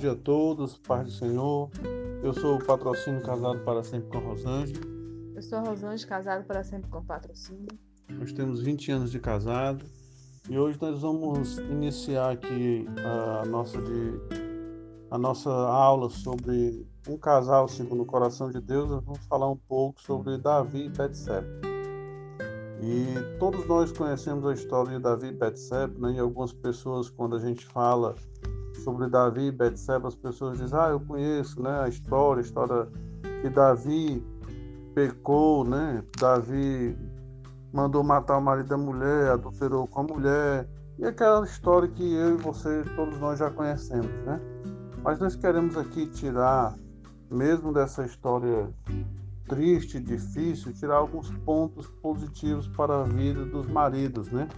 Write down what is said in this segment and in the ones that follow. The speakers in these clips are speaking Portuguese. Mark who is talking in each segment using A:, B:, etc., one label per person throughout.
A: dia a todos, paz do Senhor. Eu sou o patrocínio casado para sempre com a Rosângela.
B: Eu sou a Rosângela, casado para sempre com patrocínio.
A: Nós temos 20 anos de casado e hoje nós vamos iniciar aqui a nossa, de, a nossa aula sobre um casal segundo o coração de Deus. Nós vamos falar um pouco sobre Davi e Betseba. E todos nós conhecemos a história de Davi e Betseba, né? e algumas pessoas, quando a gente fala sobre Davi Betseba, as pessoas dizem, ah, eu conheço né, a história, a história que Davi pecou, né? Davi mandou matar o marido da mulher, adulterou com a mulher, e aquela história que eu e você, todos nós já conhecemos, né? Mas nós queremos aqui tirar, mesmo dessa história triste, difícil, tirar alguns pontos positivos para a vida dos maridos, né?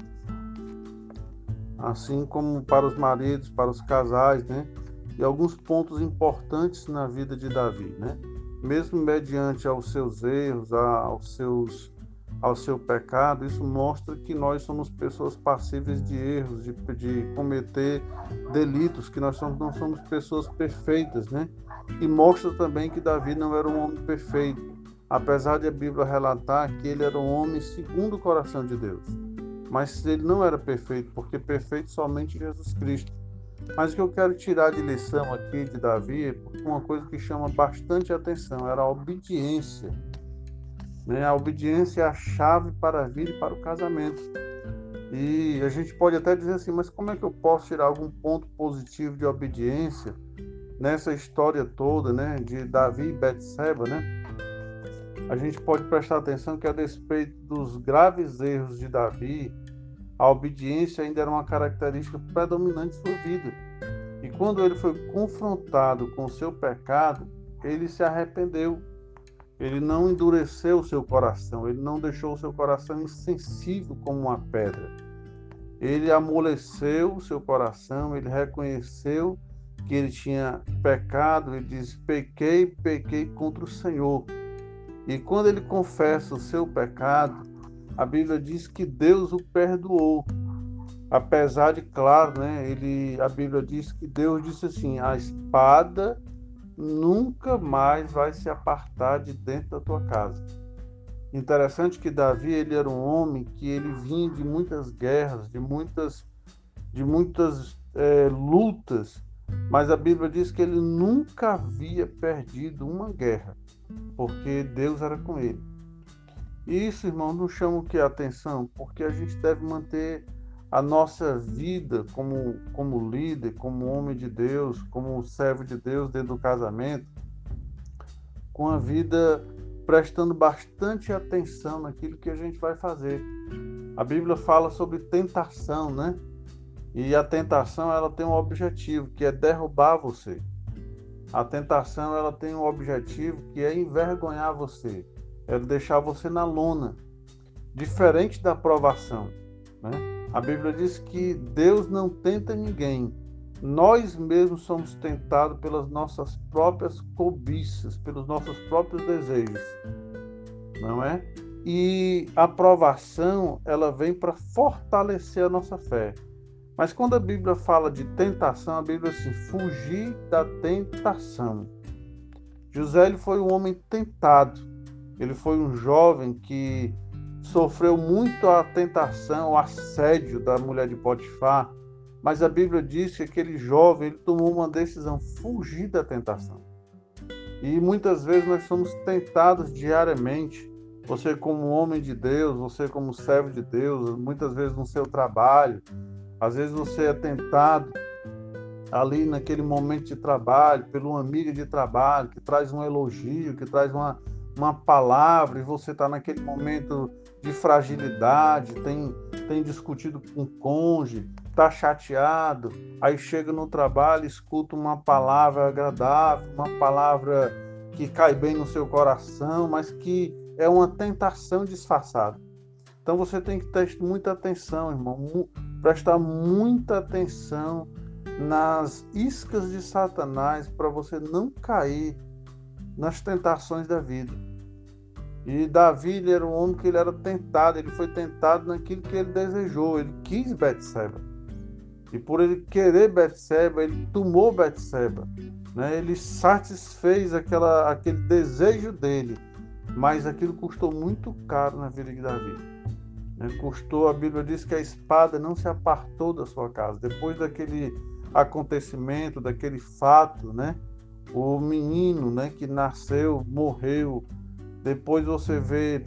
A: Assim como para os maridos, para os casais, né? E alguns pontos importantes na vida de Davi, né? Mesmo mediante aos seus erros, aos seus ao seu pecado, isso mostra que nós somos pessoas passíveis de erros, de, de cometer delitos, que nós somos, não somos pessoas perfeitas, né? E mostra também que Davi não era um homem perfeito, apesar de a Bíblia relatar que ele era um homem segundo o coração de Deus mas ele não era perfeito, porque perfeito somente Jesus Cristo. Mas o que eu quero tirar de lição aqui de Davi é uma coisa que chama bastante atenção, era a obediência. Né? A obediência é a chave para a vida e para o casamento. E a gente pode até dizer assim, mas como é que eu posso tirar algum ponto positivo de obediência nessa história toda, né, de Davi e Betseba, né? A gente pode prestar atenção que a despeito dos graves erros de Davi, a obediência ainda era uma característica predominante de sua vida. E quando ele foi confrontado com seu pecado, ele se arrependeu. Ele não endureceu o seu coração, ele não deixou o seu coração insensível como uma pedra. Ele amoleceu o seu coração, ele reconheceu que ele tinha pecado, ele diz: Pequei, pequei contra o Senhor. E quando ele confessa o seu pecado, a Bíblia diz que Deus o perdoou. Apesar de, claro, né, ele, a Bíblia diz que Deus disse assim: a espada nunca mais vai se apartar de dentro da tua casa. Interessante que Davi ele era um homem que ele vinha de muitas guerras, de muitas, de muitas é, lutas, mas a Bíblia diz que ele nunca havia perdido uma guerra, porque Deus era com ele. Isso, irmão, nos chama o que a atenção, porque a gente deve manter a nossa vida como, como líder, como homem de Deus, como servo de Deus dentro do casamento, com a vida prestando bastante atenção naquilo que a gente vai fazer. A Bíblia fala sobre tentação, né? E a tentação ela tem um objetivo, que é derrubar você. A tentação ela tem um objetivo que é envergonhar você é deixar você na lona, diferente da aprovação. Né? A Bíblia diz que Deus não tenta ninguém, nós mesmos somos tentados pelas nossas próprias cobiças, pelos nossos próprios desejos, não é? E a aprovação ela vem para fortalecer a nossa fé. Mas quando a Bíblia fala de tentação, a Bíblia diz assim: fugir da tentação. José ele foi um homem tentado, ele foi um jovem que sofreu muito a tentação, o assédio da mulher de Potifar, mas a Bíblia diz que aquele jovem ele tomou uma decisão, fugir da tentação. E muitas vezes nós somos tentados diariamente. Você como homem de Deus, você como servo de Deus, muitas vezes no seu trabalho, às vezes você é tentado ali naquele momento de trabalho, pelo amigo de trabalho que traz um elogio, que traz uma, uma palavra e você está naquele momento de fragilidade, tem, tem discutido com o cônjuge, está chateado, aí chega no trabalho, escuta uma palavra agradável, uma palavra que cai bem no seu coração, mas que é uma tentação disfarçada. Então você tem que ter muita atenção, irmão, prestar muita atenção nas iscas de Satanás para você não cair nas tentações da vida. E Davi ele era um homem que ele era tentado, ele foi tentado naquilo que ele desejou, ele quis Betseba. E por ele querer Betseba, ele tomou Betseba. Né? Ele satisfez aquela, aquele desejo dele. Mas aquilo custou muito caro na vida de Davi. Né? Custou, a Bíblia diz que a espada não se apartou da sua casa. Depois daquele acontecimento, daquele fato, né? O menino, né, que nasceu, morreu. Depois você vê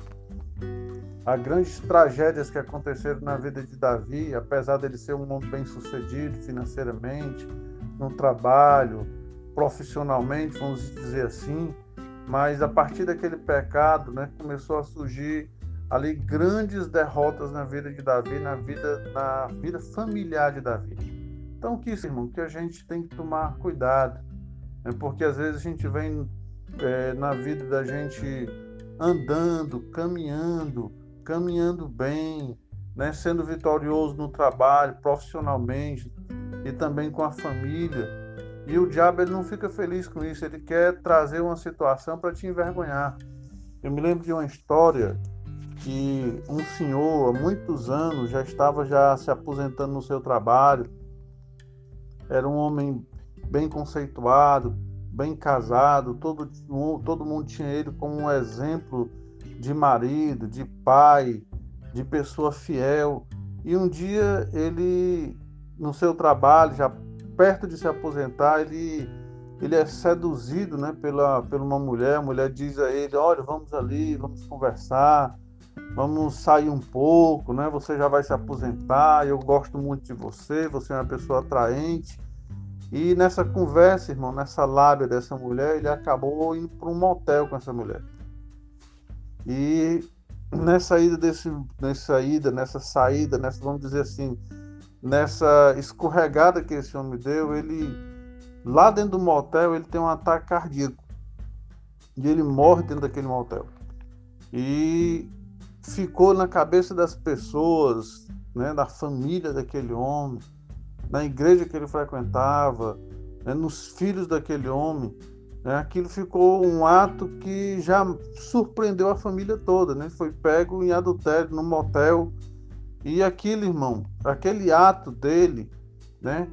A: as grandes tragédias que aconteceram na vida de Davi, apesar dele ser um homem bem-sucedido financeiramente, no trabalho, profissionalmente, vamos dizer assim, mas a partir daquele pecado, né, começou a surgir ali grandes derrotas na vida de Davi, na vida na vida familiar de Davi. Então, que isso, irmão, que a gente tem que tomar cuidado, né, porque às vezes a gente vem é, na vida da gente andando, caminhando, caminhando bem, né, sendo vitorioso no trabalho, profissionalmente e também com a família. E o diabo ele não fica feliz com isso, ele quer trazer uma situação para te envergonhar. Eu me lembro de uma história que um senhor há muitos anos já estava já se aposentando no seu trabalho. Era um homem bem conceituado, bem casado, todo, todo mundo tinha ele como um exemplo de marido, de pai, de pessoa fiel. E um dia ele, no seu trabalho, já perto de se aposentar, ele, ele é seduzido né, pela, pela uma mulher. A mulher diz a ele: Olha, vamos ali, vamos conversar, vamos sair um pouco, né? Você já vai se aposentar. Eu gosto muito de você, você é uma pessoa atraente. E nessa conversa, irmão, nessa lábia dessa mulher, ele acabou indo para um motel com essa mulher. E nessa ida desse, nessa ida, nessa saída, nessa vamos dizer assim, nessa escorregada que esse homem deu, ele lá dentro do motel ele tem um ataque cardíaco e ele morre dentro daquele motel. E ficou na cabeça das pessoas, né, da família daquele homem, na igreja que ele frequentava, né, nos filhos daquele homem, né? Aquilo ficou um ato que já surpreendeu a família toda, né? Foi pego em adultério no motel e aquilo, irmão, aquele ato dele, né?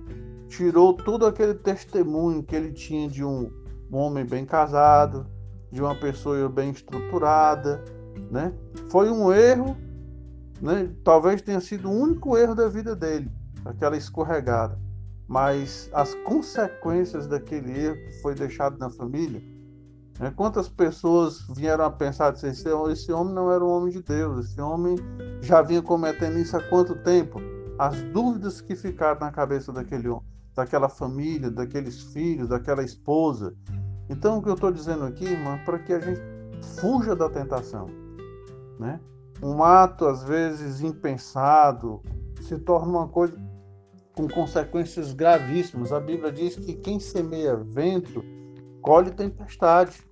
A: Tirou todo aquele testemunho que ele tinha de um, homem bem casado, de uma pessoa bem estruturada, né? Foi um erro, né? Talvez tenha sido o único erro da vida dele, aquela escorregada mas as consequências daquele erro que foi deixado na família, né? quantas pessoas vieram a pensar assim, esse, esse homem não era um homem de Deus, esse homem já vinha cometendo isso há quanto tempo? As dúvidas que ficaram na cabeça daquele homem, daquela família, daqueles filhos, daquela esposa. Então o que eu estou dizendo aqui, irmão, é para que a gente fuja da tentação, né? Um ato às vezes impensado se torna uma coisa com consequências gravíssimas. A Bíblia diz que quem semeia vento colhe tempestade.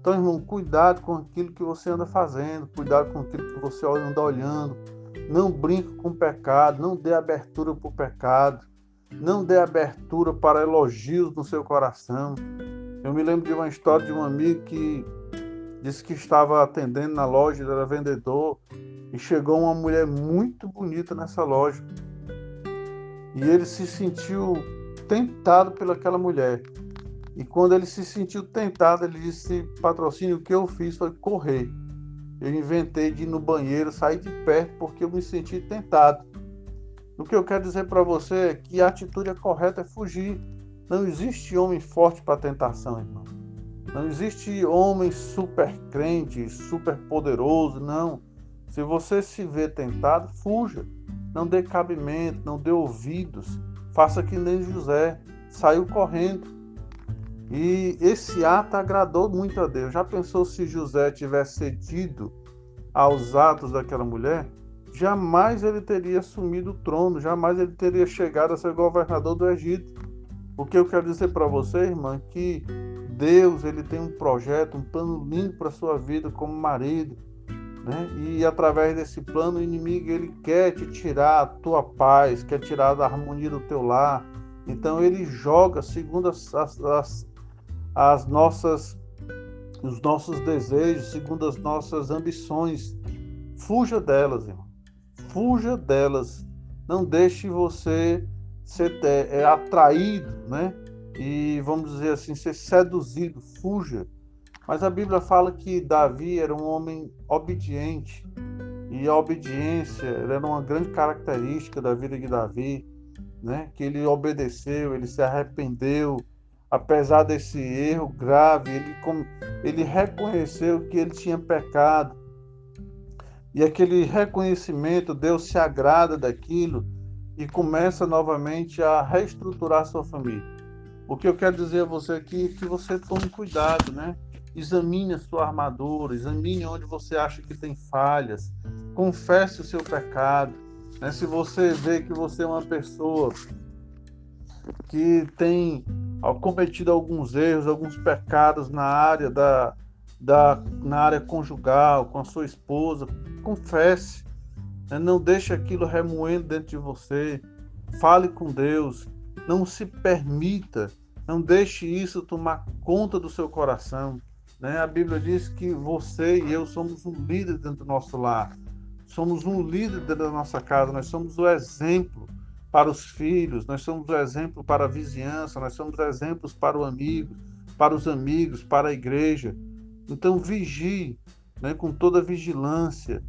A: Então, irmão, cuidado com aquilo que você anda fazendo, cuidado com aquilo que você anda olhando. Não brinque com o pecado, não dê abertura para o pecado, não dê abertura para elogios no seu coração. Eu me lembro de uma história de um amigo que disse que estava atendendo na loja, era vendedor, e chegou uma mulher muito bonita nessa loja. E ele se sentiu tentado pelaquela mulher. E quando ele se sentiu tentado, ele disse: Patrocínio, o que eu fiz foi correr. Eu inventei de ir no banheiro, sair de perto, porque eu me senti tentado. O que eu quero dizer para você é que a atitude correta é fugir. Não existe homem forte para tentação, irmão. Não existe homem super crente, super poderoso, não. Se você se vê tentado, fuja. Não dê cabimento, não dê ouvidos. Faça que nem José, saiu correndo. E esse ato agradou muito a Deus. Já pensou se José tivesse cedido aos atos daquela mulher? Jamais ele teria assumido o trono, jamais ele teria chegado a ser governador do Egito. O que eu quero dizer para você, irmã, é que Deus ele tem um projeto, um plano lindo para sua vida como marido né? E através desse plano, o inimigo ele quer te tirar a tua paz, quer tirar a harmonia do teu lar. Então ele joga segundo as, as, as nossas os nossos desejos, segundo as nossas ambições. Fuja delas, irmão. Fuja delas. Não deixe você ser é, é atraído, né? E vamos dizer assim, ser seduzido, fuja. Mas a Bíblia fala que Davi era um homem obediente. E a obediência era uma grande característica da vida de Davi, né? Que ele obedeceu, ele se arrependeu, apesar desse erro grave, ele, ele reconheceu que ele tinha pecado. E aquele reconhecimento, Deus se agrada daquilo e começa novamente a reestruturar sua família. O que eu quero dizer a você aqui é que você tome cuidado, né? Examine a sua armadura, examine onde você acha que tem falhas, confesse o seu pecado. Né? Se você vê que você é uma pessoa que tem cometido alguns erros, alguns pecados na área da, da na área conjugal, com a sua esposa, confesse. Né? Não deixe aquilo remoendo dentro de você. Fale com Deus. Não se permita, não deixe isso tomar conta do seu coração. Né? A Bíblia diz que você e eu somos um líder dentro do nosso lar. Somos um líder dentro da nossa casa. Nós somos o exemplo para os filhos, nós somos o exemplo para a vizinhança, nós somos exemplos para o amigo, para os amigos, para a igreja. Então vigie, né, com toda vigilância.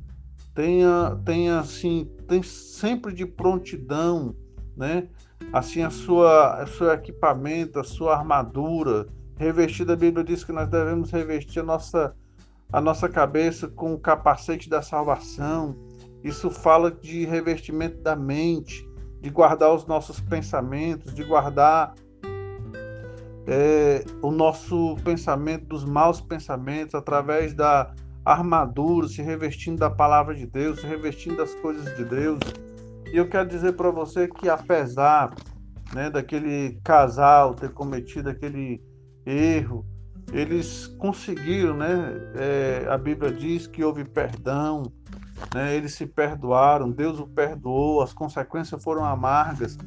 A: Tenha, tenha assim, tem sempre de prontidão, né? Assim a sua, o seu equipamento, a sua armadura revestida. A Bíblia diz que nós devemos revestir a nossa a nossa cabeça com o capacete da salvação. Isso fala de revestimento da mente de guardar os nossos pensamentos, de guardar é, o nosso pensamento dos maus pensamentos através da armadura, se revestindo da palavra de Deus, se revestindo das coisas de Deus. E eu quero dizer para você que apesar né, daquele casal ter cometido aquele erro, eles conseguiram, né? É, a Bíblia diz que houve perdão, né? Eles se perdoaram, Deus o perdoou, as consequências foram amargas,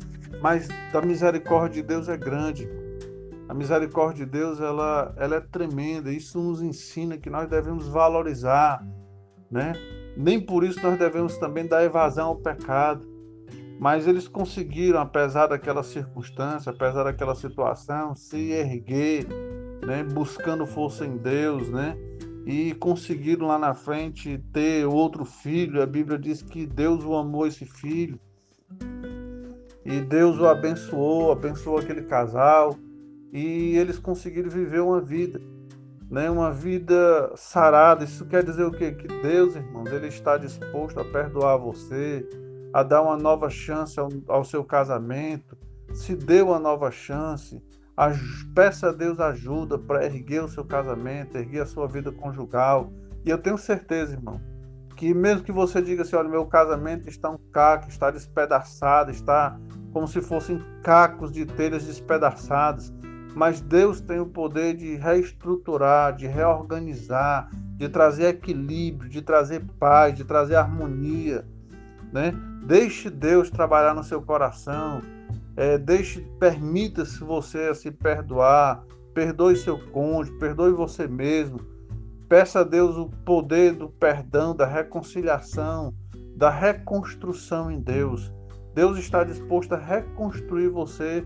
A: mas a misericórdia de Deus é grande. A misericórdia de Deus ela, ela é tremenda. Isso nos ensina que nós devemos valorizar, né? Nem por isso nós devemos também dar evasão ao pecado. Mas eles conseguiram, apesar daquela circunstância, apesar daquela situação, se erguer, né? buscando força em Deus, né? e conseguiram lá na frente ter outro filho. A Bíblia diz que Deus o amou esse filho e Deus o abençoou, abençoou aquele casal e eles conseguiram viver uma vida, né? Uma vida sarada. Isso quer dizer o quê? Que Deus, irmãos, ele está disposto a perdoar você, a dar uma nova chance ao, ao seu casamento. Se deu uma nova chance, peça a Deus ajuda para erguer o seu casamento, erguer a sua vida conjugal. E eu tenho certeza, irmão, que mesmo que você diga assim, olha, meu casamento está um caco, está despedaçado, está como se fossem cacos de telhas despedaçadas, mas Deus tem o poder de reestruturar, de reorganizar, de trazer equilíbrio, de trazer paz, de trazer harmonia, né? Deixe Deus trabalhar no seu coração, é, deixe, permita-se você se perdoar, perdoe seu cônjuge, perdoe você mesmo. Peça a Deus o poder do perdão, da reconciliação, da reconstrução em Deus. Deus está disposto a reconstruir você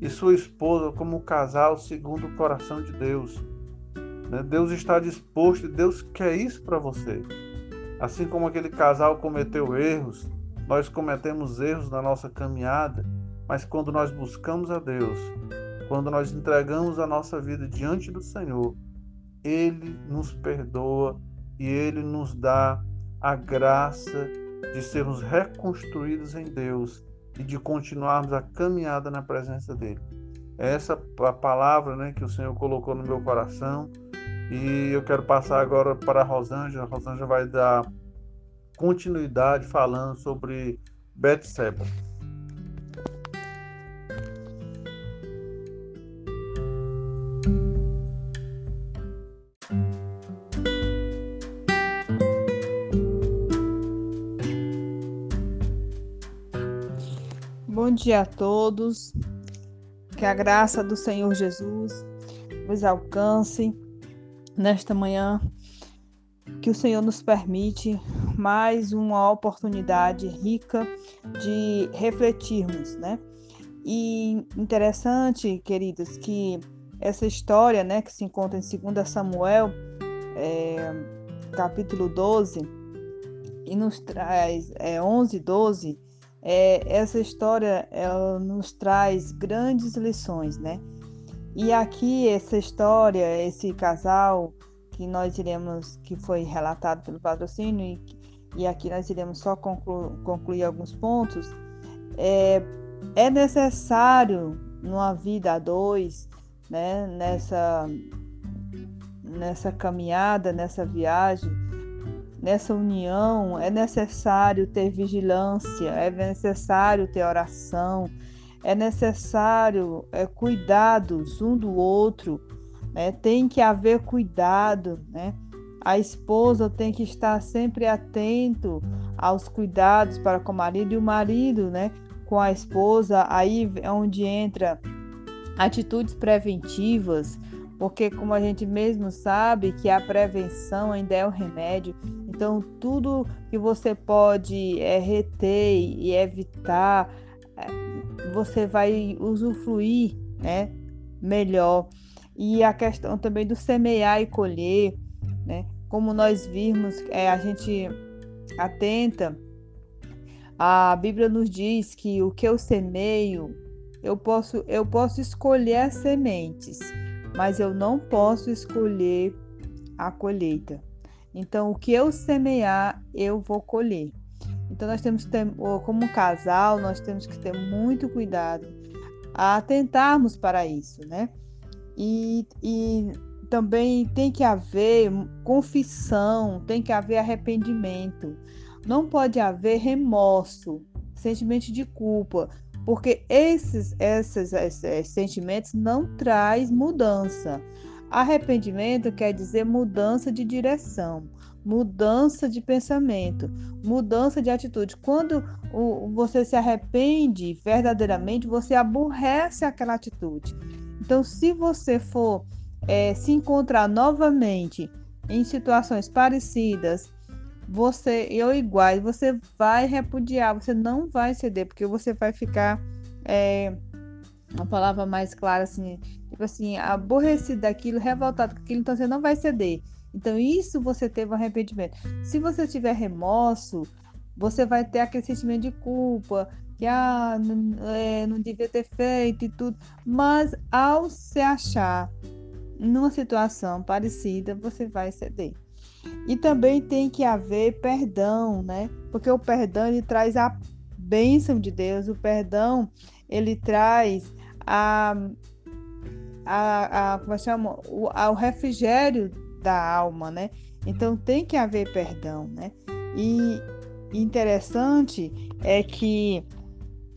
A: e sua esposa como um casal segundo o coração de Deus. Né? Deus está disposto e Deus quer isso para você. Assim como aquele casal cometeu erros, nós cometemos erros na nossa caminhada mas quando nós buscamos a Deus, quando nós entregamos a nossa vida diante do Senhor, Ele nos perdoa e Ele nos dá a graça de sermos reconstruídos em Deus e de continuarmos a caminhada na presença dele. Essa é a palavra né, que o Senhor colocou no meu coração e eu quero passar agora para a Rosângela. A Rosângela vai dar continuidade falando sobre Betseba.
B: Bom dia a todos. Que a graça do Senhor Jesus vos alcance nesta manhã. Que o Senhor nos permite mais uma oportunidade rica de refletirmos, né? E interessante, queridos, que essa história, né, que se encontra em 2 Samuel, é, capítulo 12, e nos traz é, 11, 12, é, essa história ela nos traz grandes lições, né? E aqui essa história, esse casal que nós iremos, que foi relatado pelo patrocínio e, e aqui nós iremos só conclu, concluir alguns pontos, é, é necessário numa vida a dois, né? Nessa nessa caminhada, nessa viagem, nessa união, é necessário ter vigilância, é necessário ter oração, é necessário é, cuidados um do outro, né? tem que haver cuidado, né? A esposa tem que estar sempre atento aos cuidados para com o marido e o marido, né, com a esposa. Aí é onde entra atitudes preventivas, porque como a gente mesmo sabe que a prevenção ainda é o remédio, então tudo que você pode é, reter e evitar, é, você vai usufruir né, melhor. E a questão também do semear e colher, né? Como nós vimos, é, a gente atenta, a Bíblia nos diz que o que eu semeio, eu posso, eu posso escolher as sementes mas eu não posso escolher a colheita. Então, o que eu semear, eu vou colher. Então, nós temos que ter, como casal, nós temos que ter muito cuidado a atentarmos para isso, né? E, e também tem que haver confissão, tem que haver arrependimento. Não pode haver remorso, sentimento de culpa, porque esses, esses, esses sentimentos não traz mudança. Arrependimento quer dizer mudança de direção, mudança de pensamento, mudança de atitude. Quando você se arrepende verdadeiramente, você aborrece aquela atitude. Então, se você for é, se encontrar novamente em situações parecidas, você eu iguais, você vai repudiar, você não vai ceder, porque você vai ficar é, uma palavra mais clara assim, tipo assim, aborrecido daquilo, revoltado com aquilo, então você não vai ceder. Então isso você teve um arrependimento. Se você tiver remorso, você vai ter aquele sentimento de culpa, que ah, não, é, não devia ter feito e tudo. Mas ao se achar numa situação parecida, você vai ceder. E também tem que haver perdão, né? Porque o perdão ele traz a bênção de Deus, o perdão ele traz a, a, a como chama? O, o refrigério da alma, né? Então tem que haver perdão, né? E interessante é que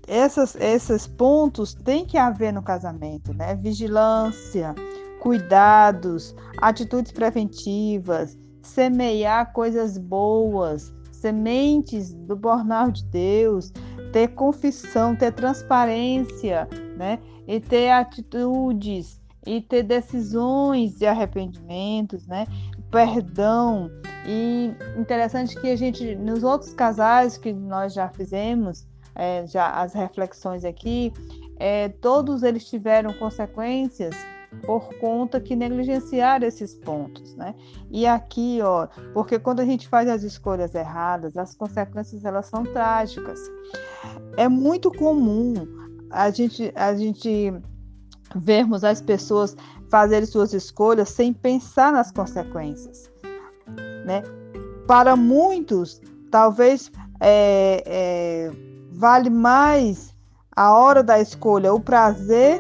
B: essas, esses pontos tem que haver no casamento, né? Vigilância, cuidados, atitudes preventivas, semear coisas boas, sementes do bornal de Deus, ter confissão, ter transparência, né? E ter atitudes e ter decisões de arrependimentos, né? Perdão. E interessante que a gente, nos outros casais que nós já fizemos, é, já as reflexões aqui, é, todos eles tiveram consequências por conta que negligenciaram esses pontos, né? E aqui, ó, porque quando a gente faz as escolhas erradas, as consequências elas são trágicas. É muito comum a gente a gente vermos as pessoas fazerem suas escolhas sem pensar nas consequências, né? Para muitos, talvez é, é, vale mais a hora da escolha, o prazer,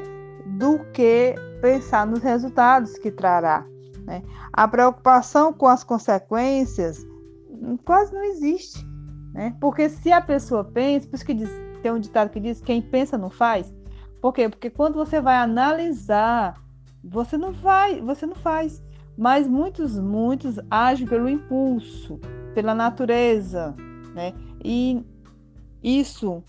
B: do que pensar nos resultados que trará. Né? A preocupação com as consequências quase não existe. Né? Porque se a pessoa pensa, por isso que diz, tem um ditado que diz: quem pensa não faz. Por quê? Porque quando você vai analisar, você não vai, você não faz. Mas muitos, muitos agem pelo impulso, pela natureza, né? E isso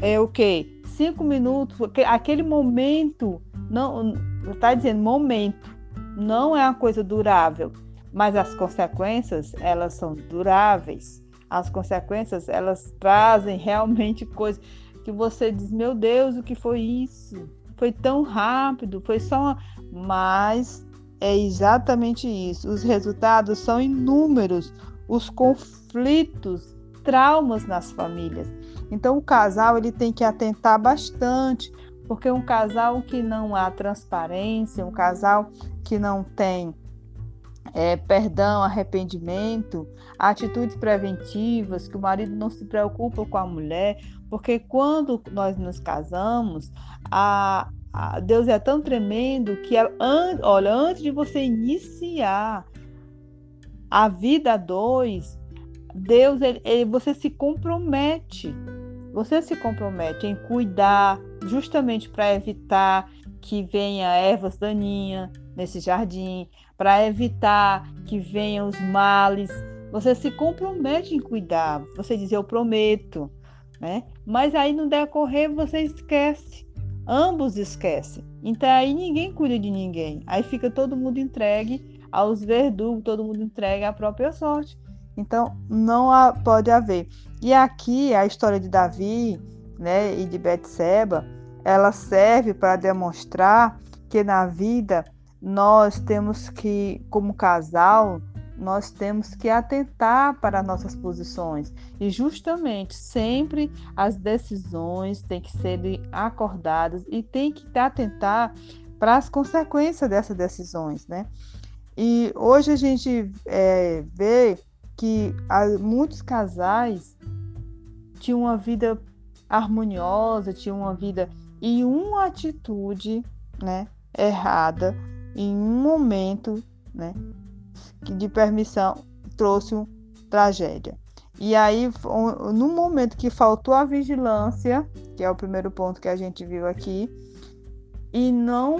B: é o que? Cinco minutos, aquele momento não está dizendo momento, não é uma coisa durável, mas as consequências elas são duráveis. As consequências elas trazem realmente coisas. que você diz: Meu Deus, o que foi isso? Foi tão rápido, foi só uma. Mas é exatamente isso. Os resultados são inúmeros, os conflitos, traumas nas famílias. Então o casal ele tem que atentar bastante, porque um casal que não há transparência, um casal que não tem é, perdão, arrependimento, atitudes preventivas, que o marido não se preocupa com a mulher, porque quando nós nos casamos, a, Deus é tão tremendo que, an, olha, antes de você iniciar a vida a dois, Deus, ele, ele, você se compromete, você se compromete em cuidar, justamente para evitar que venha ervas daninhas nesse jardim, para evitar que venham os males. Você se compromete em cuidar, você diz eu prometo, né? Mas aí no decorrer você esquece, ambos esquecem. Então aí ninguém cuida de ninguém. Aí fica todo mundo entregue aos verdugos, todo mundo entregue à própria sorte. Então não há, pode haver. E aqui a história de Davi, né, e de Betseba, ela serve para demonstrar que na vida nós temos que, como casal, nós temos que atentar para nossas posições e justamente sempre as decisões têm que ser acordadas e tem que atentar para as consequências dessas decisões, né? E hoje a gente é, vê que muitos casais tinham uma vida harmoniosa, tinham uma vida e uma atitude, né, errada em um momento né, de permissão trouxe uma tragédia. E aí, no momento que faltou a vigilância, que é o primeiro ponto que a gente viu aqui, e não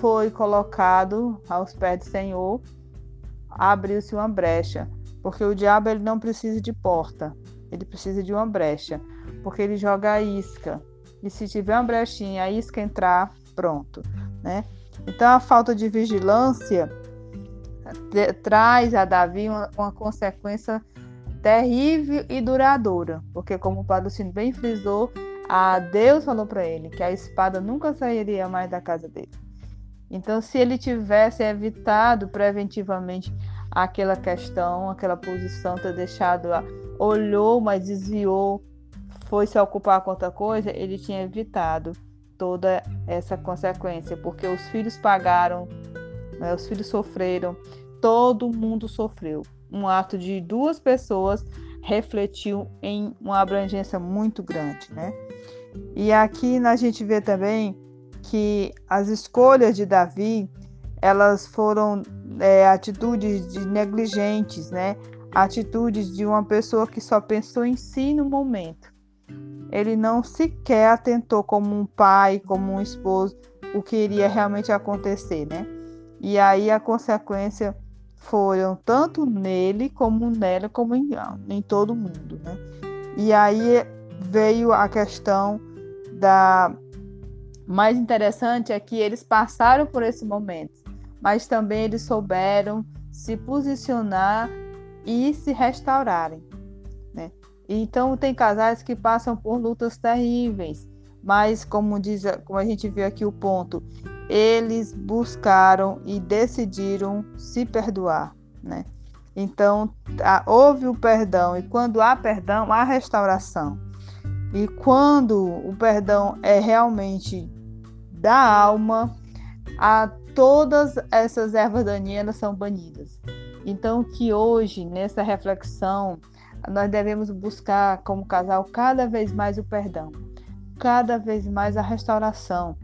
B: foi colocado aos pés do Senhor, abriu-se uma brecha, porque o diabo ele não precisa de porta, ele precisa de uma brecha, porque ele joga a isca. E se tiver uma brechinha, a isca entrar, pronto, né? Então, a falta de vigilância traz a Davi uma, uma, consequência terrível e duradoura, porque, como o Padre Cino bem frisou, a Deus falou para ele que a espada nunca sairia mais da casa dele. Então, se ele tivesse evitado preventivamente aquela questão, aquela posição, ter deixado olhou, mas desviou, foi se ocupar com outra coisa, ele tinha evitado toda essa consequência, porque os filhos pagaram, né, os filhos sofreram, todo mundo sofreu. Um ato de duas pessoas refletiu em uma abrangência muito grande, né? E aqui a gente vê também que as escolhas de Davi elas foram é, atitudes de negligentes, né? Atitudes de uma pessoa que só pensou em si no momento ele não sequer atentou como um pai, como um esposo, o que iria realmente acontecer, né? E aí a consequência foram tanto nele como nela, como em, em todo mundo, né? E aí veio a questão da mais interessante é que eles passaram por esse momento, mas também eles souberam se posicionar e se restaurarem. Então tem casais que passam por lutas terríveis, mas como diz, como a gente viu aqui o ponto, eles buscaram e decidiram se perdoar, né? Então houve o perdão e quando há perdão há restauração. E quando o perdão é realmente da alma, a todas essas ervas daninhas são banidas. Então que hoje nessa reflexão nós devemos buscar como casal cada vez mais o perdão, cada vez mais a restauração,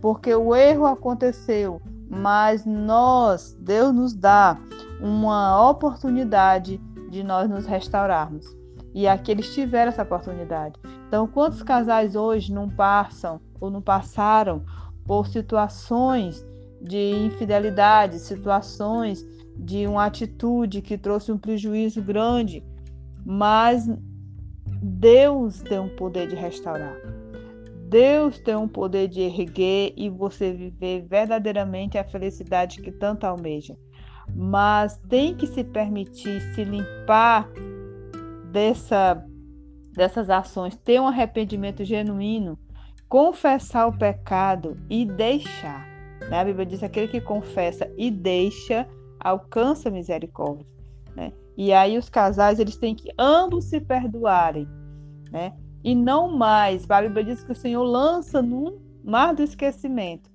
B: porque o erro aconteceu, mas nós, Deus nos dá uma oportunidade de nós nos restaurarmos. E aqui eles tiveram essa oportunidade. Então, quantos casais hoje não passam ou não passaram por situações de infidelidade, situações de uma atitude que trouxe um prejuízo grande mas Deus tem um poder de restaurar. Deus tem um poder de erguer e você viver verdadeiramente a felicidade que tanto almeja. Mas tem que se permitir se limpar dessa dessas ações, ter um arrependimento genuíno, confessar o pecado e deixar. Né? A Bíblia diz que aquele que confessa e deixa alcança misericórdia. Né? E aí os casais eles têm que ambos se perdoarem, né? E não mais. A Bíblia diz que o Senhor lança no mar do esquecimento.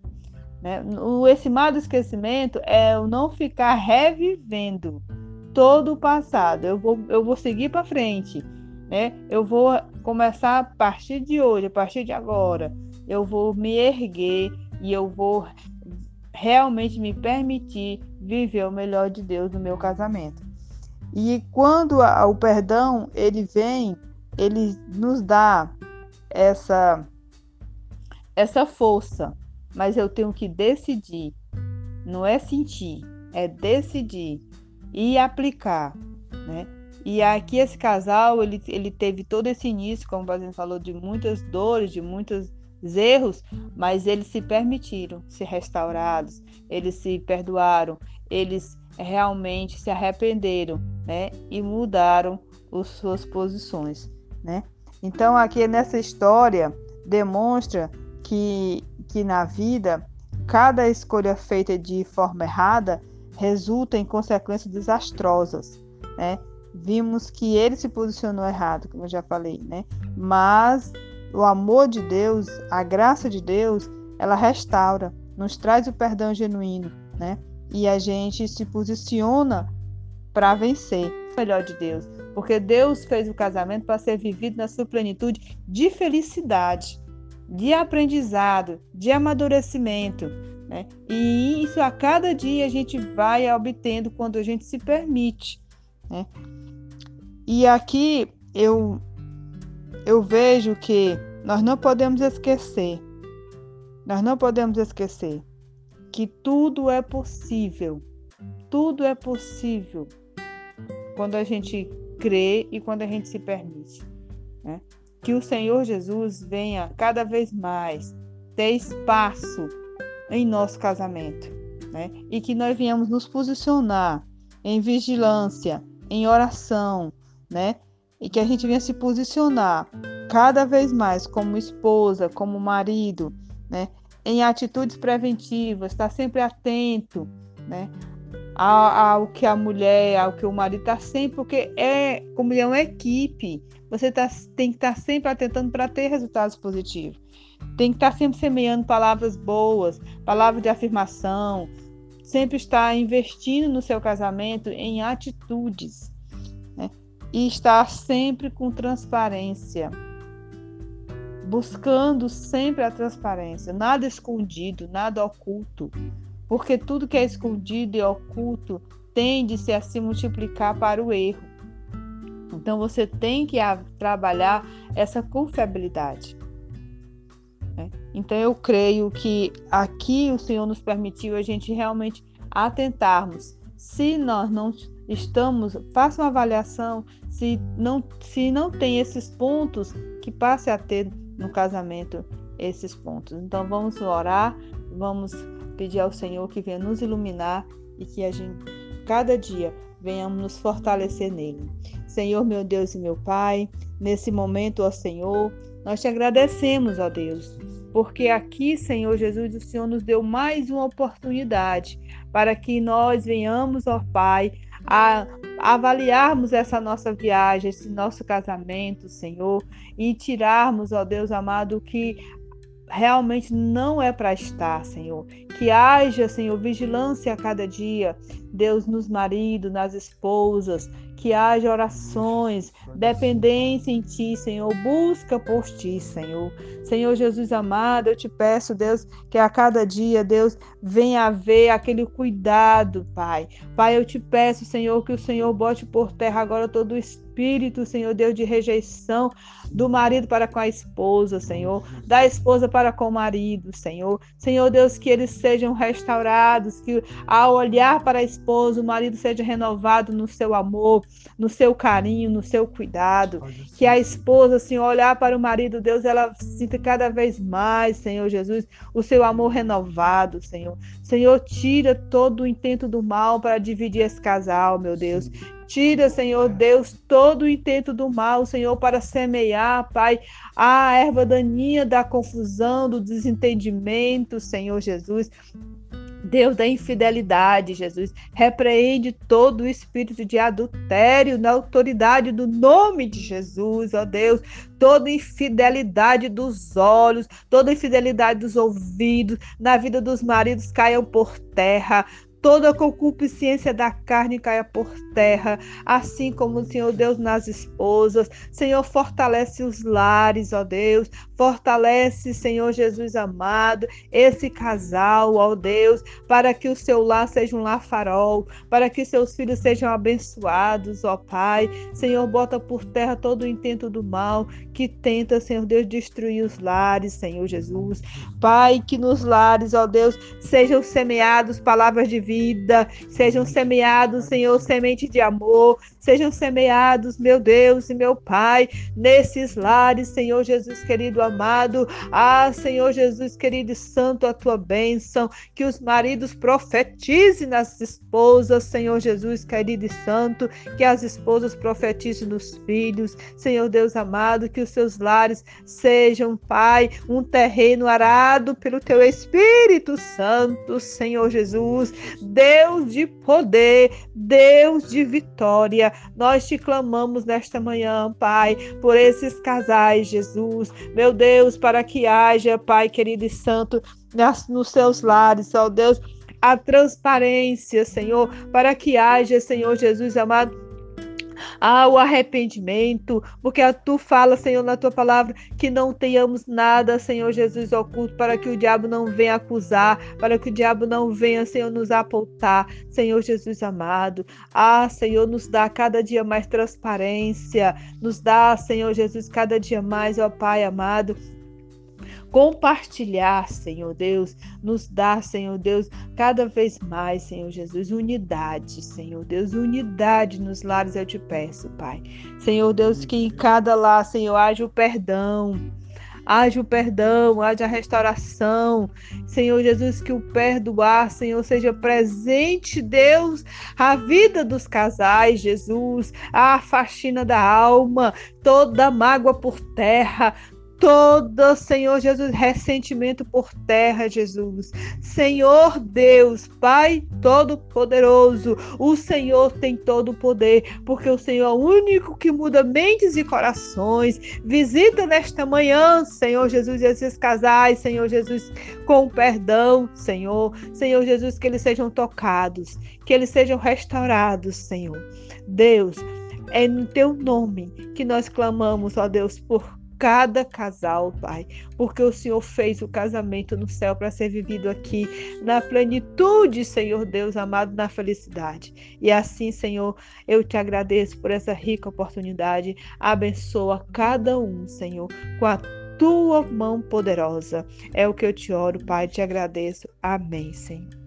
B: Né? Esse mar do esquecimento é o não ficar revivendo todo o passado. Eu vou, eu vou seguir para frente. Né? Eu vou começar a partir de hoje, a partir de agora. Eu vou me erguer e eu vou realmente me permitir viver o melhor de Deus no meu casamento. E quando a, o perdão ele vem, ele nos dá essa essa força, mas eu tenho que decidir. Não é sentir, é decidir e aplicar, né? E aqui esse casal, ele, ele teve todo esse início, como o falou, de muitas dores, de muitos erros, mas eles se permitiram ser restaurados, eles se perdoaram, eles realmente se arrependeram, né? E mudaram as suas posições, né? Então aqui nessa história demonstra que, que na vida cada escolha feita de forma errada resulta em consequências desastrosas, né? Vimos que ele se posicionou errado, como eu já falei, né? Mas o amor de Deus, a graça de Deus, ela restaura, nos traz o perdão genuíno, né? E a gente se posiciona para vencer melhor de Deus, porque Deus fez o casamento para ser vivido na sua plenitude de felicidade, de aprendizado, de amadurecimento, né? E isso a cada dia a gente vai obtendo quando a gente se permite, né? E aqui eu eu vejo que nós não podemos esquecer, nós não podemos esquecer que tudo é possível, tudo é possível quando a gente crê e quando a gente se permite. Né? Que o Senhor Jesus venha cada vez mais ter espaço em nosso casamento, né? E que nós venhamos nos posicionar em vigilância, em oração, né? e que a gente venha se posicionar cada vez mais como esposa, como marido, né, em atitudes preventivas, estar sempre atento, né, ao, que a mulher, ao que o marido está sempre, porque é como é uma equipe, você tá, tem que estar tá sempre atentando para ter resultados positivos. Tem que estar tá sempre semeando palavras boas, palavras de afirmação, sempre estar investindo no seu casamento em atitudes, e estar sempre com transparência, buscando sempre a transparência, nada escondido, nada oculto, porque tudo que é escondido e oculto tende-se a se multiplicar para o erro. Então você tem que trabalhar essa confiabilidade. Né? Então eu creio que aqui o Senhor nos permitiu a gente realmente atentarmos. Se nós não estamos, faça uma avaliação se não, se não tem esses pontos, que passe a ter no casamento esses pontos. Então vamos orar, vamos pedir ao Senhor que venha nos iluminar e que a gente cada dia venhamos nos fortalecer nele. Senhor, meu Deus e meu Pai, nesse momento, ó Senhor, nós te agradecemos, ó Deus, porque aqui, Senhor Jesus, o Senhor nos deu mais uma oportunidade para que nós venhamos, ó Pai, a avaliarmos essa nossa viagem, esse nosso casamento, Senhor, e tirarmos, ó Deus amado, o que realmente não é para estar, Senhor. Que haja, Senhor, vigilância a cada dia, Deus, nos maridos, nas esposas, que haja orações, dependência em Ti, Senhor, busca por Ti, Senhor. Senhor Jesus amado, eu te peço, Deus, que a cada dia, Deus, venha haver aquele cuidado, Pai. Pai, eu te peço, Senhor, que o Senhor bote por terra agora todo o espírito, Senhor Deus, de rejeição do marido para com a esposa, Senhor, da esposa para com o marido, Senhor. Senhor Deus, que eles sejam restaurados, que ao olhar para a esposa, o marido seja renovado no seu amor, no seu carinho, no seu cuidado. Que a esposa, Senhor, olhar para o marido, Deus, ela sinta cada vez mais, Senhor Jesus, o seu amor renovado, Senhor. Senhor, tira todo o intento do mal para dividir esse casal, meu Deus. Tira, Senhor Deus, todo o intento do mal, Senhor, para semear, Pai, a erva daninha da confusão, do desentendimento, Senhor Jesus. Deus da infidelidade, Jesus. Repreende todo o espírito de adultério na autoridade do nome de Jesus, ó Deus. Toda infidelidade dos olhos, toda infidelidade dos ouvidos, na vida dos maridos caiam por terra toda concupiscência da carne caia por terra, assim como o Senhor Deus nas esposas. Senhor, fortalece os lares, ó Deus. Fortalece, Senhor Jesus amado, esse casal, ó Deus, para que o seu lar seja um lar farol, para que seus filhos sejam abençoados, ó Pai. Senhor, bota por terra todo o intento do mal que tenta, Senhor Deus, destruir os lares, Senhor Jesus. Pai, que nos lares, ó Deus, sejam semeados palavras de vida, sejam semeados, Senhor, sementes de amor, sejam semeados, meu Deus e meu Pai, nesses lares, Senhor Jesus querido amado. Ah, Senhor Jesus querido e santo, a tua bênção, que os maridos profetizem nas esposas, Senhor Jesus querido e santo, que as esposas profetizem nos filhos, Senhor Deus amado, que os seus lares sejam, Pai, um terreno arado pelo teu Espírito Santo, Senhor Jesus. Deus de poder, Deus de vitória. Nós te clamamos nesta manhã, Pai, por esses casais, Jesus. Meu Deus, para que haja, Pai querido e santo, nos seus lares, ó Deus, a transparência, Senhor, para que haja, Senhor Jesus amado, ah, o arrependimento, porque tu fala, Senhor, na tua palavra, que não tenhamos nada, Senhor Jesus, oculto, para que o diabo não venha acusar, para que o diabo não venha, Senhor, nos apontar, Senhor Jesus amado. Ah, Senhor, nos dá cada dia mais transparência, nos dá, Senhor Jesus, cada dia mais, ó Pai amado, compartilhar, Senhor Deus, nos dá, Senhor Deus, cada vez mais, Senhor Jesus, unidade, Senhor Deus, unidade nos lares eu te peço, Pai. Senhor Deus, que em cada lar, Senhor, haja o perdão, haja o perdão, haja a restauração. Senhor Jesus, que o perdoar, Senhor, seja presente, Deus, a vida dos casais, Jesus, a faxina da alma, toda mágoa por terra, todo, Senhor Jesus, ressentimento por terra, Jesus. Senhor Deus, Pai Todo-Poderoso, o Senhor tem todo o poder, porque o Senhor é o único que muda mentes e corações. Visita nesta manhã, Senhor Jesus, esses casais, Senhor Jesus, com perdão, Senhor. Senhor Jesus, que eles sejam tocados, que eles sejam restaurados, Senhor. Deus, é no teu nome que nós clamamos, ó Deus, por cada casal, Pai, porque o Senhor fez o casamento no céu para ser vivido aqui na plenitude, Senhor Deus amado, na felicidade. E assim, Senhor, eu te agradeço por essa rica oportunidade. Abençoa cada um, Senhor, com a tua mão poderosa. É o que eu te oro, Pai, te agradeço. Amém, Senhor.